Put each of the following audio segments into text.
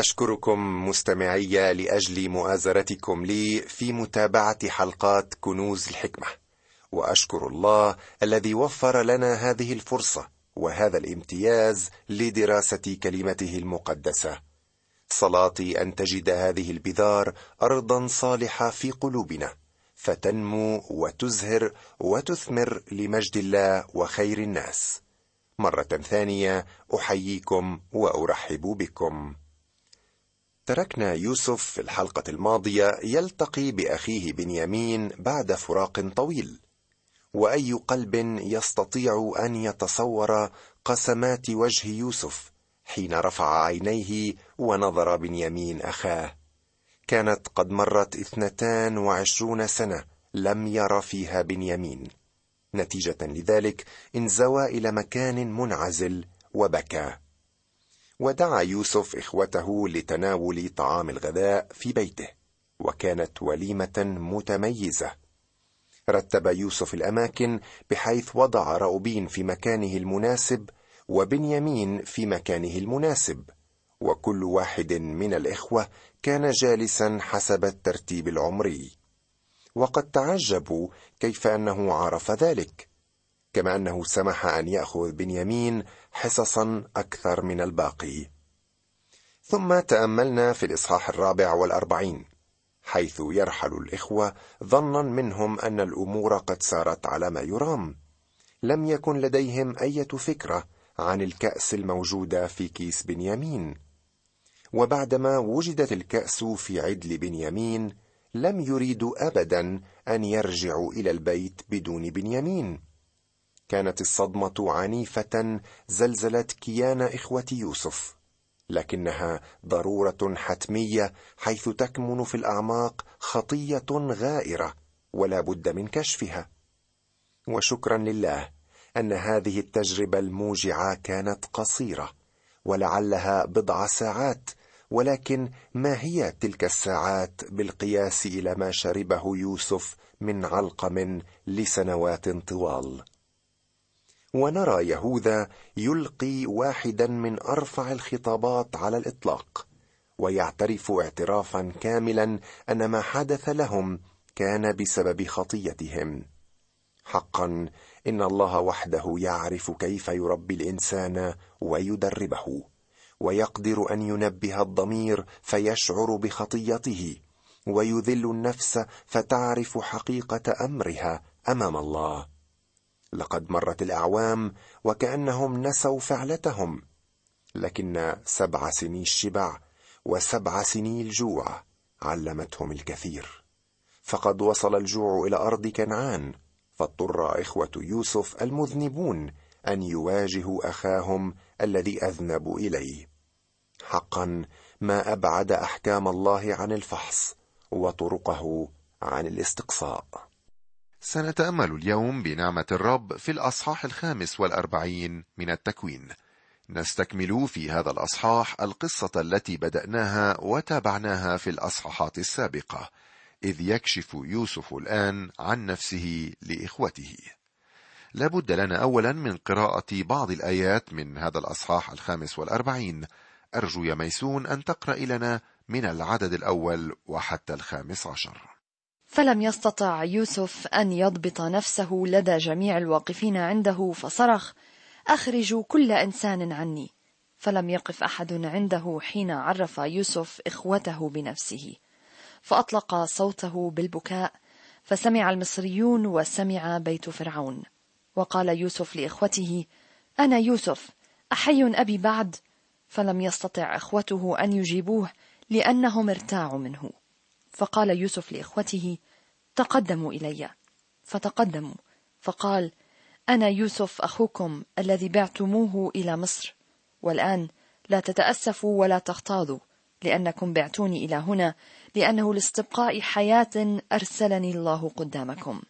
أشكركم مستمعي لأجل مؤازرتكم لي في متابعة حلقات كنوز الحكمة وأشكر الله الذي وفر لنا هذه الفرصة وهذا الامتياز لدراسة كلمته المقدسة. صلاتي أن تجد هذه البذار أرضا صالحة في قلوبنا فتنمو وتزهر وتثمر لمجد الله وخير الناس. مرة ثانية أحييكم وأرحب بكم. تركنا يوسف في الحلقة الماضية يلتقي بأخيه بنيامين بعد فراق طويل. وأي قلب يستطيع أن يتصور قسمات وجه يوسف حين رفع عينيه ونظر بنيامين أخاه. كانت قد مرت اثنتان وعشرون سنة لم ير فيها بنيامين. نتيجة لذلك انزوى إلى مكان منعزل وبكى. ودعا يوسف إخوته لتناول طعام الغذاء في بيته وكانت وليمة متميزة. رتب يوسف الأماكن بحيث وضع راوبين في مكانه المناسب وبنيامين في مكانه المناسب وكل واحد من الإخوة كان جالسا حسب الترتيب العمري. وقد تعجبوا كيف أنه عرف ذلك. كما أنه سمح أن يأخذ بنيامين حصصا أكثر من الباقي. ثم تأملنا في الإصحاح الرابع والأربعين حيث يرحل الإخوة ظنا منهم أن الأمور قد سارت على ما يرام. لم يكن لديهم أية فكرة عن الكأس الموجودة في كيس بنيامين. وبعدما وجدت الكأس في عدل بنيامين لم يريدوا ابدا أن يرجعوا إلى البيت بدون بنيامين. كانت الصدمة عنيفة زلزلت كيان إخوة يوسف لكنها ضرورة حتمية حيث تكمن في الأعماق خطية غائرة ولا بد من كشفها. وشكرا لله أن هذه التجربة الموجعة كانت قصيرة ولعلها بضع ساعات ولكن ما هي تلك الساعات بالقياس إلى ما شربه يوسف من علقم لسنوات طوال؟ ونرى يهوذا يلقي واحدا من أرفع الخطابات على الإطلاق ويعترف اعترافا كاملا أن ما حدث لهم كان بسبب خطيتهم. حقا إن الله وحده يعرف كيف يربي الإنسان ويدربه ويقدر أن ينبه الضمير فيشعر بخطيته ويذل النفس فتعرف حقيقة أمرها أمام الله. لقد مرت الأعوام وكأنهم نسوا فعلتهم لكن سبع سني الشبع وسبع سني الجوع علمتهم الكثير. فقد وصل الجوع إلى أرض كنعان فاضطر إخوة يوسف المذنبون أن يواجهوا أخاهم الذي اذنبوا إليه. حقا ما أبعد أحكام الله عن الفحص وطرقه عن الاستقصاء. سنتأمل اليوم بنعمة الرب في الأصحاح الخامس والأربعين من التكوين. نستكمل في هذا الأصحاح القصة التي بدأناها وتابعناها في الأصحاحات السابقة. إذ يكشف يوسف الآن عن نفسه لإخوته. لابد لنا اولا من قراءة بعض الآيات من هذا الأصحاح الخامس والأربعين. أرجو يا ميسون أن تقرأ لنا من العدد الأول وحتى الخامس عشر. فلم يستطع يوسف أن يضبط نفسه لدى جميع الواقفين عنده فصرخ أخرجوا كل إنسان عني. فلم يقف أحد عنده حين عرف يوسف إخوته بنفسه. فأطلق صوته بالبكاء فسمع المصريون وسمع بيت فرعون. وقال يوسف لإخوته أنا يوسف أحي أبي بعد. فلم يستطع إخوته أن يجيبوه لأنهم ارتاعوا منه. فقال يوسف لإخوته تقدموا إلي. فتقدموا فقال أنا يوسف أخوكم الذي بعتموه إلى مصر والآن لا تتأسفوا ولا تغتاظوا لأنكم بعتوني إلى هنا لأنه لاستبقاء حياة أرسلني الله قدامكم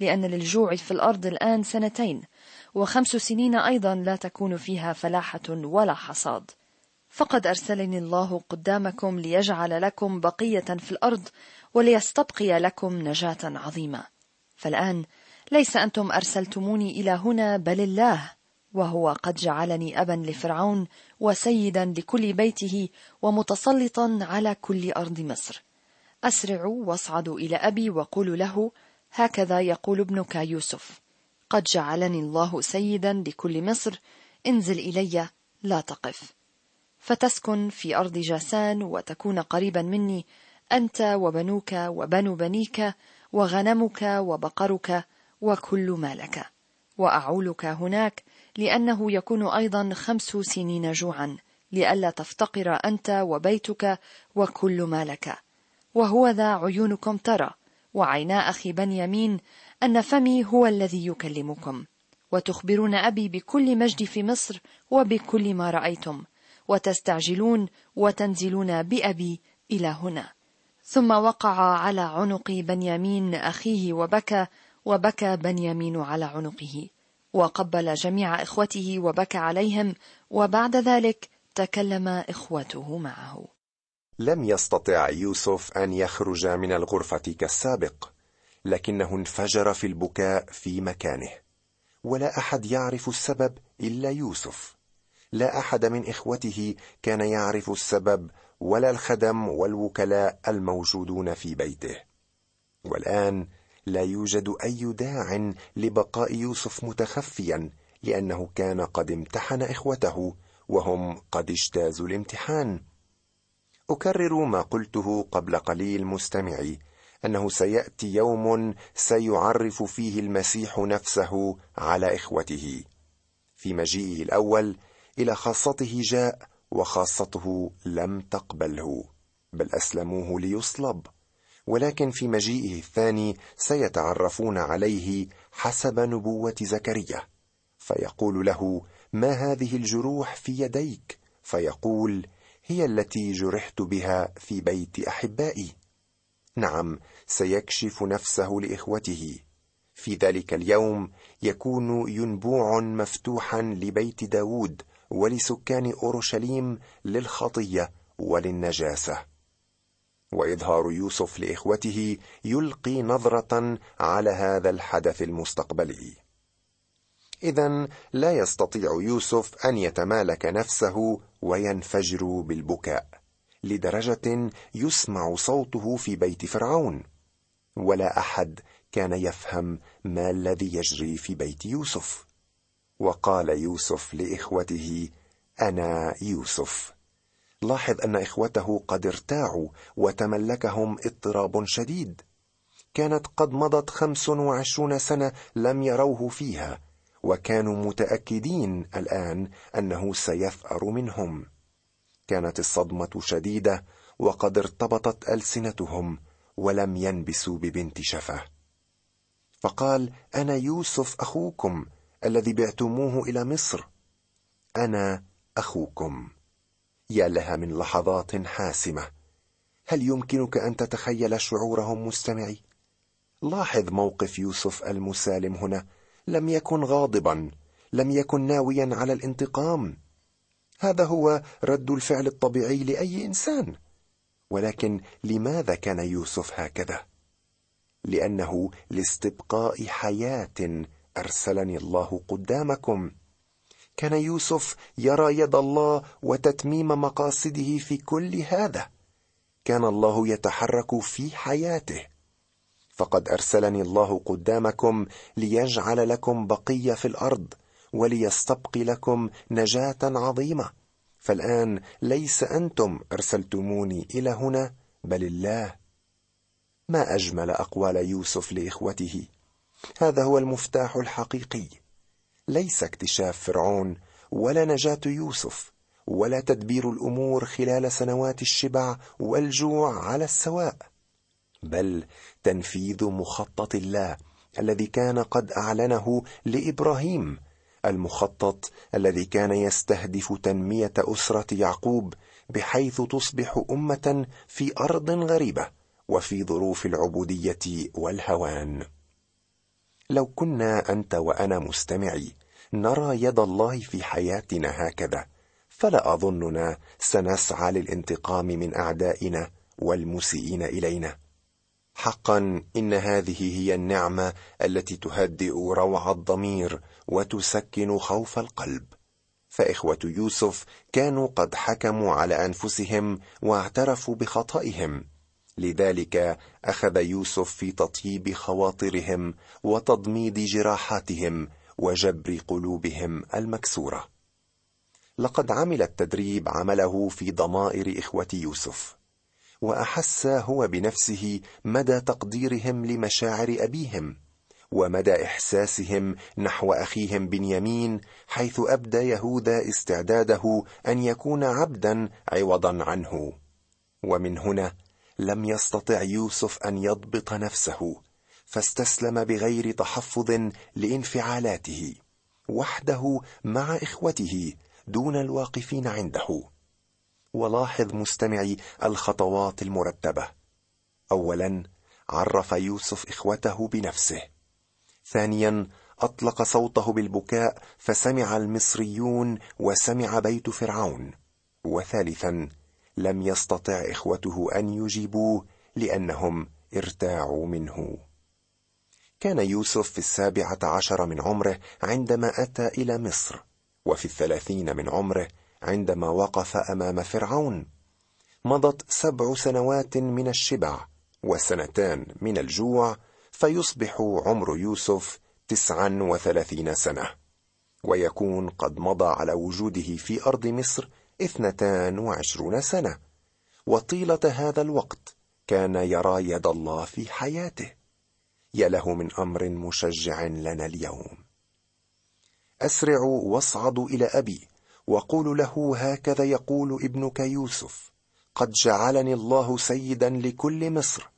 لأن للجوع في الأرض الآن سنتين وخمس سنين أيضا لا تكون فيها فلاحة ولا حصاد. فقد أرسلني الله قدامكم ليجعل لكم بقية في الأرض وليستبقي لكم نجاة عظيمة. فالآن ليس أنتم أرسلتموني إلى هنا بل الله وهو قد جعلني أبا لفرعون وسيدا لكل بيته ومتسلطا على كل أرض مصر. أسرعوا واصعدوا إلى أبي وقولوا له هكذا يقول ابنك يوسف قد جعلني الله سيدا لكل مصر انزل إلي لا تقف. فتسكن في أرض جاسان وتكون قريبا مني. أنت وبنوك وبنو بنيك وغنمك وبقرك وكل ما لك وأعولك هناك لأنه يكون أيضا خمس سنين جوعا لئلا تفتقر أنت وبيتك وكل ما لك وهو ذا عيونكم ترى وعينا أخي بنيامين أن فمي هو الذي يكلمكم. وتخبرون أبي بكل مجد في مصر وبكل ما رأيتم. وتستعجلون وتنزلون بأبي إلى هنا. ثم وقع على عنق بنيامين أخيه وبكى وبكى بنيامين على عنقه. وقبل جميع إخوته وبكى عليهم وبعد ذلك تكلم إخوته معه. لم يستطع يوسف أن يخرج من الغرفة كالسابق لكنه انفجر في البكاء في مكانه. ولا أحد يعرف السبب إلا يوسف. لا أحد من إخوته كان يعرف السبب ولا الخدم والوكلاء الموجودون في بيته. والآن لا يوجد أي داع لبقاء يوسف متخفيا لأنه كان قد امتحن إخوته وهم قد اجتازوا الامتحان. أكرر ما قلته قبل قليل مستمعي أنه سيأتي يوم سيعرف فيه المسيح نفسه على إخوته. في مجيئه الأول إلى خاصته جاء وخاصته لم تقبله بل أسلموه ليصلب. ولكن في مجيئه الثاني سيتعرفون عليه حسب نبوة زكريا. فيقول له ما هذه الجروح في يديك؟ فيقول هي التي جرحت بها في بيت أحبائي. نعم سيكشف نفسه لإخوته. في ذلك اليوم يكون ينبوع مفتوحا لبيت داود ولسكان أورشليم للخطية وللنجاسة. وإظهار يوسف لإخوته يلقي نظرة على هذا الحدث المستقبلي. إذا لا يستطيع يوسف أن يتمالك نفسه وينفجر بالبكاء لدرجة يسمع صوته في بيت فرعون. ولا أحد كان يفهم ما الذي يجري في بيت يوسف. وقال يوسف لإخوته أنا يوسف. لاحظ أن إخوته قد ارتاعوا وتملكهم اضطراب شديد. كانت قد مضت خمس وعشرون سنة لم يروه فيها وكانوا متأكدين الآن أنه سيثار منهم. كانت الصدمة شديدة وقد ارتبطت ألسنتهم ولم ينبسوا ببنت شفه فقال أنا يوسف أخوكم. الذي بعتموه إلى مصر. أنا أخوكم. يا لها من لحظات حاسمة. هل يمكنك أن تتخيل شعورهم مستمعي؟ لاحظ موقف يوسف المسالم هنا. لم يكن غاضبا. لم يكن ناويا على الانتقام. هذا هو رد الفعل الطبيعي لأي إنسان. ولكن لماذا كان يوسف هكذا؟ لأنه لاستبقاء حياة أرسلني الله قدامكم. كان يوسف يرى يد الله وتتميم مقاصده في كل هذا. كان الله يتحرك في حياته. فقد أرسلني الله قدامكم ليجعل لكم بقية في الأرض وليستبقي لكم نجاة عظيمة. فالآن ليس أنتم أرسلتموني إلى هنا بل الله. ما أجمل أقوال يوسف لإخوته؟ هذا هو المفتاح الحقيقي. ليس اكتشاف فرعون ولا نجاة يوسف ولا تدبير الأمور خلال سنوات الشبع والجوع على السواء بل تنفيذ مخطط الله الذي كان قد أعلنه لإبراهيم المخطط الذي كان يستهدف تنمية أسرة يعقوب بحيث تصبح أمة في أرض غريبة وفي ظروف العبودية والهوان. لو كنا أنت وأنا مستمعي نرى يد الله في حياتنا هكذا فلا أظننا سنسعى للانتقام من أعدائنا والمسيئين إلينا. حقا إن هذه هي النعمة التي تهدئ روع الضمير وتسكن خوف القلب. فإخوة يوسف كانوا قد حكموا على أنفسهم واعترفوا بخطئهم. لذلك أخذ يوسف في تطيب خواطرهم وتضميد جراحاتهم وجبر قلوبهم المكسورة. لقد عمل التدريب عمله في ضمائر إخوة يوسف وأحس هو بنفسه مدى تقديرهم لمشاعر أبيهم ومدى إحساسهم نحو أخيهم بنيامين حيث أبدى يهوذا استعداده أن يكون عبدا عوضا عنه. ومن هنا لم يستطع يوسف أن يضبط نفسه فاستسلم بغير تحفظ لانفعالاته وحده مع إخوته دون الواقفين عنده. ولاحظ مستمعي الخطوات المرتبة. اولا عرف يوسف إخوته بنفسه. ثانيا أطلق صوته بالبكاء فسمع المصريون وسمع بيت فرعون. وثالثا لم يستطع إخوته أن يجيبوه لأنهم ارتاعوا منه. كان يوسف في السابعة عشر من عمره عندما أتى إلى مصر وفي الثلاثين من عمره عندما وقف أمام فرعون. مضت سبع سنوات من الشبع وسنتان من الجوع فيصبح عمر يوسف تسعا وثلاثين سنة ويكون قد مضى على وجوده في أرض مصر اثنتان وعشرون سنة. وطيلة هذا الوقت كان يرى يد الله في حياته. يا له من أمر مشجع لنا اليوم. اسرعوا واصعدوا إلى أبي وقولوا له هكذا يقول ابنك يوسف قد جعلني الله سيدا لكل مصر.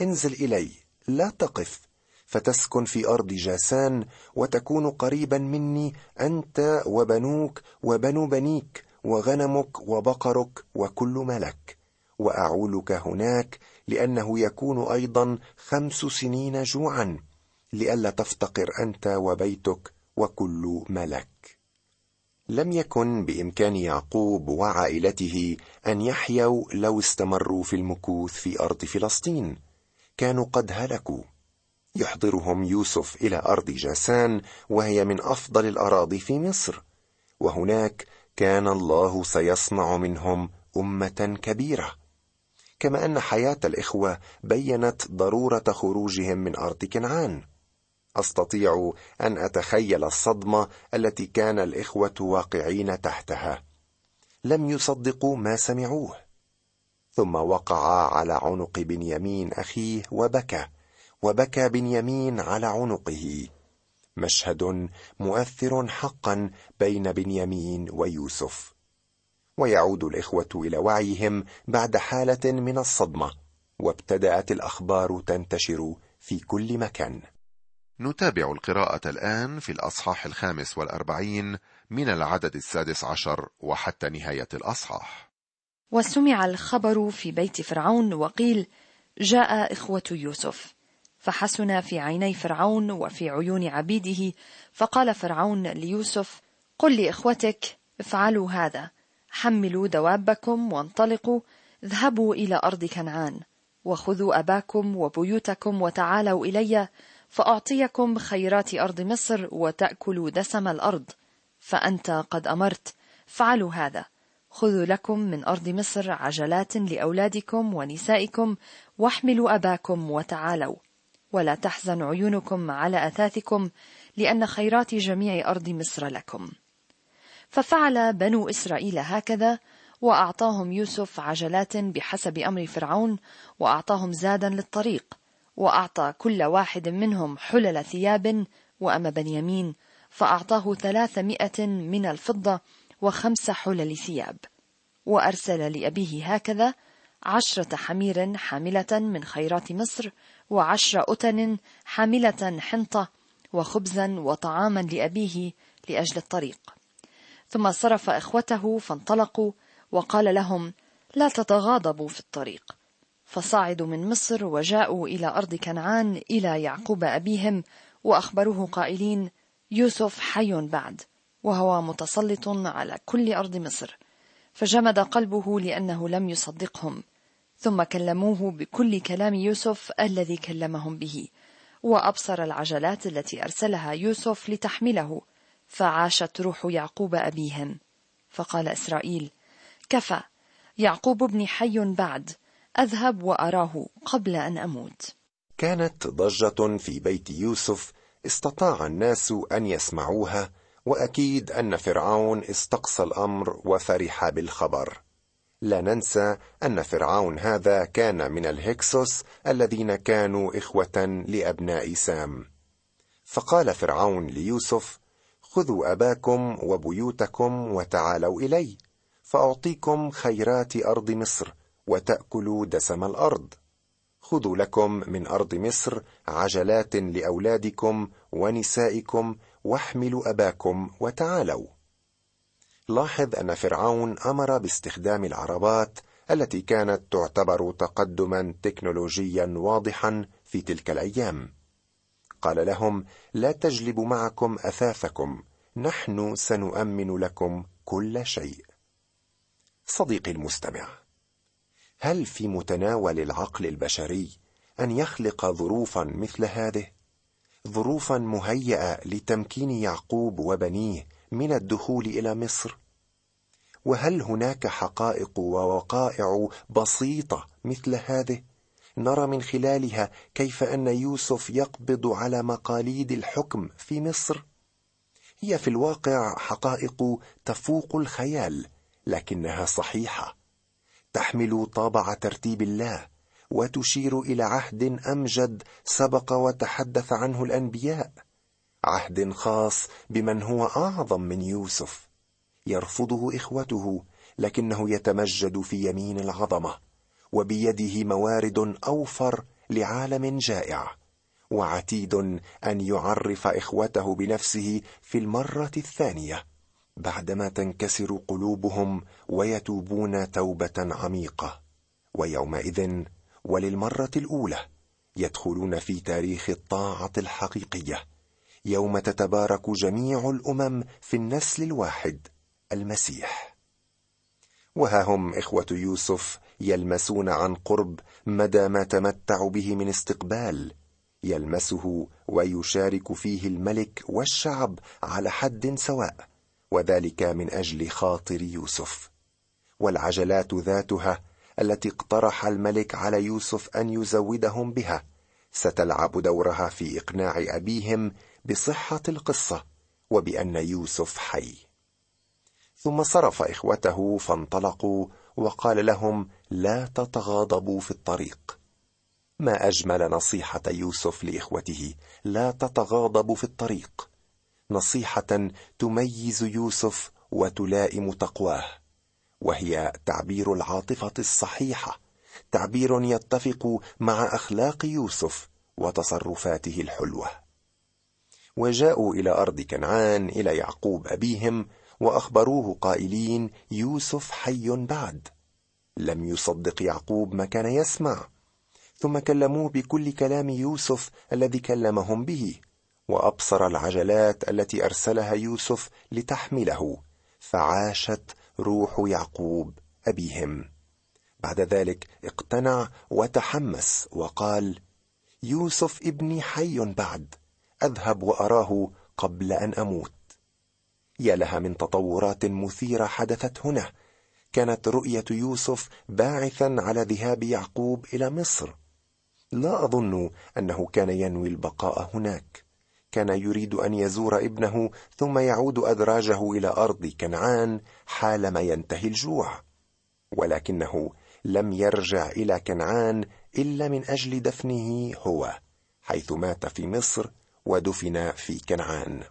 انزل إلي لا تقف فتسكن في أرض جاسان وتكون قريبا مني أنت وبنوك وبنو بنيك وغنمك وبقرك وكل ملك وأعولك هناك لأنه يكون أيضا خمس سنين جوعا لئلا تفتقر أنت وبيتك وكل ملك. لم يكن بإمكان يعقوب وعائلته أن يحيوا لو استمروا في المكوث في أرض فلسطين. كانوا قد هلكوا. يحضرهم يوسف إلى أرض جاسان وهي من أفضل الأراضي في مصر. وهناك كان الله سيصنع منهم أمة كبيرة. كما أن حياة الإخوة بينت ضرورة خروجهم من أرض كنعان. أستطيع أن أتخيل الصدمة التي كان الإخوة واقعين تحتها. لم يصدقوا ما سمعوه. ثم وقع على عنق بنيامين أخيه وبكى وبكى بنيامين على عنقه. مشهد مؤثر حقا بين بنيامين ويوسف. ويعود الإخوة إلى وعيهم بعد حالة من الصدمة وابتدأت الأخبار تنتشر في كل مكان. نتابع القراءة الآن في الأصحاح الخامس والأربعين من العدد السادس عشر وحتى نهاية الأصحاح. وسمع الخبر في بيت فرعون وقيل جاء إخوة يوسف. فحسن في عيني فرعون وفي عيون عبيده فقال فرعون ليوسف قل لإخوتك افعلوا هذا. حملوا دوابكم وانطلقوا اذهبوا إلى أرض كنعان وخذوا أباكم وبيوتكم وتعالوا إلي فأعطيكم خيرات أرض مصر وتأكلوا دسم الأرض. فأنت قد أمرت فعلوا هذا. خذوا لكم من أرض مصر عجلات لأولادكم ونسائكم واحملوا أباكم وتعالوا. ولا تحزن عيونكم على أثاثكم لأن خيرات جميع أرض مصر لكم. ففعل بنو إسرائيل هكذا وأعطاهم يوسف عجلات بحسب أمر فرعون وأعطاهم زادا للطريق وأعطى كل واحد منهم حلل ثياب وأما بنيامين فأعطاه ثلاثمائة من الفضة وخمس حلل ثياب. وأرسل لأبيه هكذا عشرة حمير حاملة من خيرات مصر وعشر أتن حاملة حنطة وخبزا وطعاما لأبيه لأجل الطريق. ثم صرف إخوته فانطلقوا وقال لهم لا تتغاضبوا في الطريق. فصعدوا من مصر وجاءوا إلى أرض كنعان إلى يعقوب أبيهم وأخبروه قائلين يوسف حي بعد وهو متسلط على كل أرض مصر. فجمد قلبه لأنه لم يصدقهم. ثم كلموه بكل كلام يوسف الذي كلمهم به وأبصر العجلات التي أرسلها يوسف لتحمله فعاشت روح يعقوب أبيهم فقال إسرائيل كفى يعقوب ابني حي بعد أذهب وأراه قبل أن أموت. كانت ضجة في بيت يوسف استطاع الناس أن يسمعوها وأكيد أن فرعون استقصى الأمر وفرح بالخبر. لا ننسى أن فرعون هذا كان من الهكسوس الذين كانوا إخوة لأبناء سام. فقال فرعون ليوسف خذوا أباكم وبيوتكم وتعالوا إلي فأعطيكم خيرات أرض مصر وتأكلوا دسم الأرض. خذوا لكم من أرض مصر عجلات لأولادكم ونسائكم واحملوا أباكم وتعالوا. لاحظ أن فرعون أمر باستخدام العربات التي كانت تعتبر تقدما تكنولوجيا واضحا في تلك الأيام. قال لهم لا تجلبوا معكم أثاثكم نحن سنؤمن لكم كل شيء. صديقي المستمع هل في متناول العقل البشري أن يخلق ظروفا مثل هذه؟ ظروفا مهيئة لتمكين يعقوب وبنيه من الدخول إلى مصر؟ وهل هناك حقائق ووقائع بسيطة مثل هذه نرى من خلالها كيف أن يوسف يقبض على مقاليد الحكم في مصر؟ هي في الواقع حقائق تفوق الخيال لكنها صحيحة. تحمل طابع ترتيب الله وتشير إلى عهد أمجد سبق وتحدث عنه الأنبياء. عهد خاص بمن هو أعظم من يوسف. يرفضه إخوته لكنه يتمجد في يمين العظمة وبيده موارد أوفر لعالم جائع وعتيد أن يعرف إخوته بنفسه في المرة الثانية بعدما تنكسر قلوبهم ويتوبون توبة عميقة. ويومئذ وللمرة الأولى يدخلون في تاريخ الطاعة الحقيقية. يوم تتبارك جميع الأمم في النسل الواحد المسيح. وها هم إخوة يوسف يلمسون عن قرب مدى ما تمتع به من استقبال يلمسه ويشارك فيه الملك والشعب على حد سواء وذلك من أجل خاطر يوسف. والعجلات ذاتها التي اقترح الملك على يوسف أن يزودهم بها ستلعب دورها في إقناع أبيهم بصحة القصة وبأن يوسف حي. ثم صرف إخوته فانطلقوا وقال لهم لا تتغاضبوا في الطريق. ما أجمل نصيحة يوسف لإخوته لا تتغاضبوا في الطريق. نصيحة تميز يوسف وتلائم تقواه وهي تعبير العاطفة الصحيحة تعبير يتفق مع أخلاق يوسف وتصرفاته الحلوة. وجاءوا إلى أرض كنعان إلى يعقوب أبيهم وأخبروه قائلين يوسف حي بعد. لم يصدق يعقوب ما كان يسمع. ثم كلموه بكل كلام يوسف الذي كلمهم به وأبصر العجلات التي أرسلها يوسف لتحمله. فعاشت روح يعقوب أبيهم. بعد ذلك اقتنع وتحمس وقال يوسف ابني حي بعد. أذهب وأراه قبل أن أموت. يا لها من تطورات مثيرة حدثت هنا. كانت رؤية يوسف باعثا على ذهاب يعقوب إلى مصر. لا أظن أنه كان ينوي البقاء هناك. كان يريد أن يزور ابنه ثم يعود أدراجه إلى أرض كنعان حالما ينتهي الجوع. ولكنه لم يرجع إلى كنعان إلا من أجل دفنه هو حيث مات في مصر ودفن في كنعان.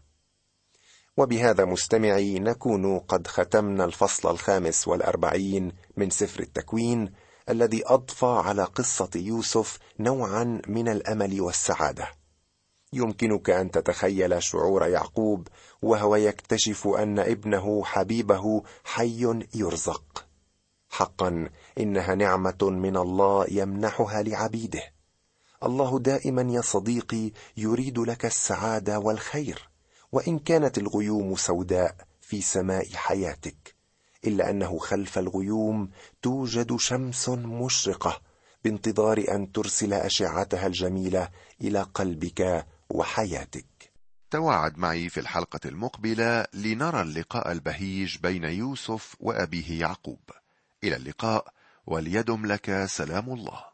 وبهذا مستمعي نكون قد ختمنا الفصل الخامس والأربعين من سفر التكوين الذي أضفى على قصة يوسف نوعا من الأمل والسعادة. يمكنك أن تتخيل شعور يعقوب وهو يكتشف أن ابنه حبيبه حي يرزق. حقا إنها نعمة من الله يمنحها لعبيده. الله دائما يا صديقي يريد لك السعادة والخير وإن كانت الغيوم سوداء في سماء حياتك إلا أنه خلف الغيوم توجد شمس مشرقة بانتظار أن ترسل أشعتها الجميلة إلى قلبك وحياتك. تواعد معي في الحلقة المقبلة لنرى اللقاء البهيج بين يوسف وأبيه يعقوب. إلى اللقاء وليدم لك سلام الله.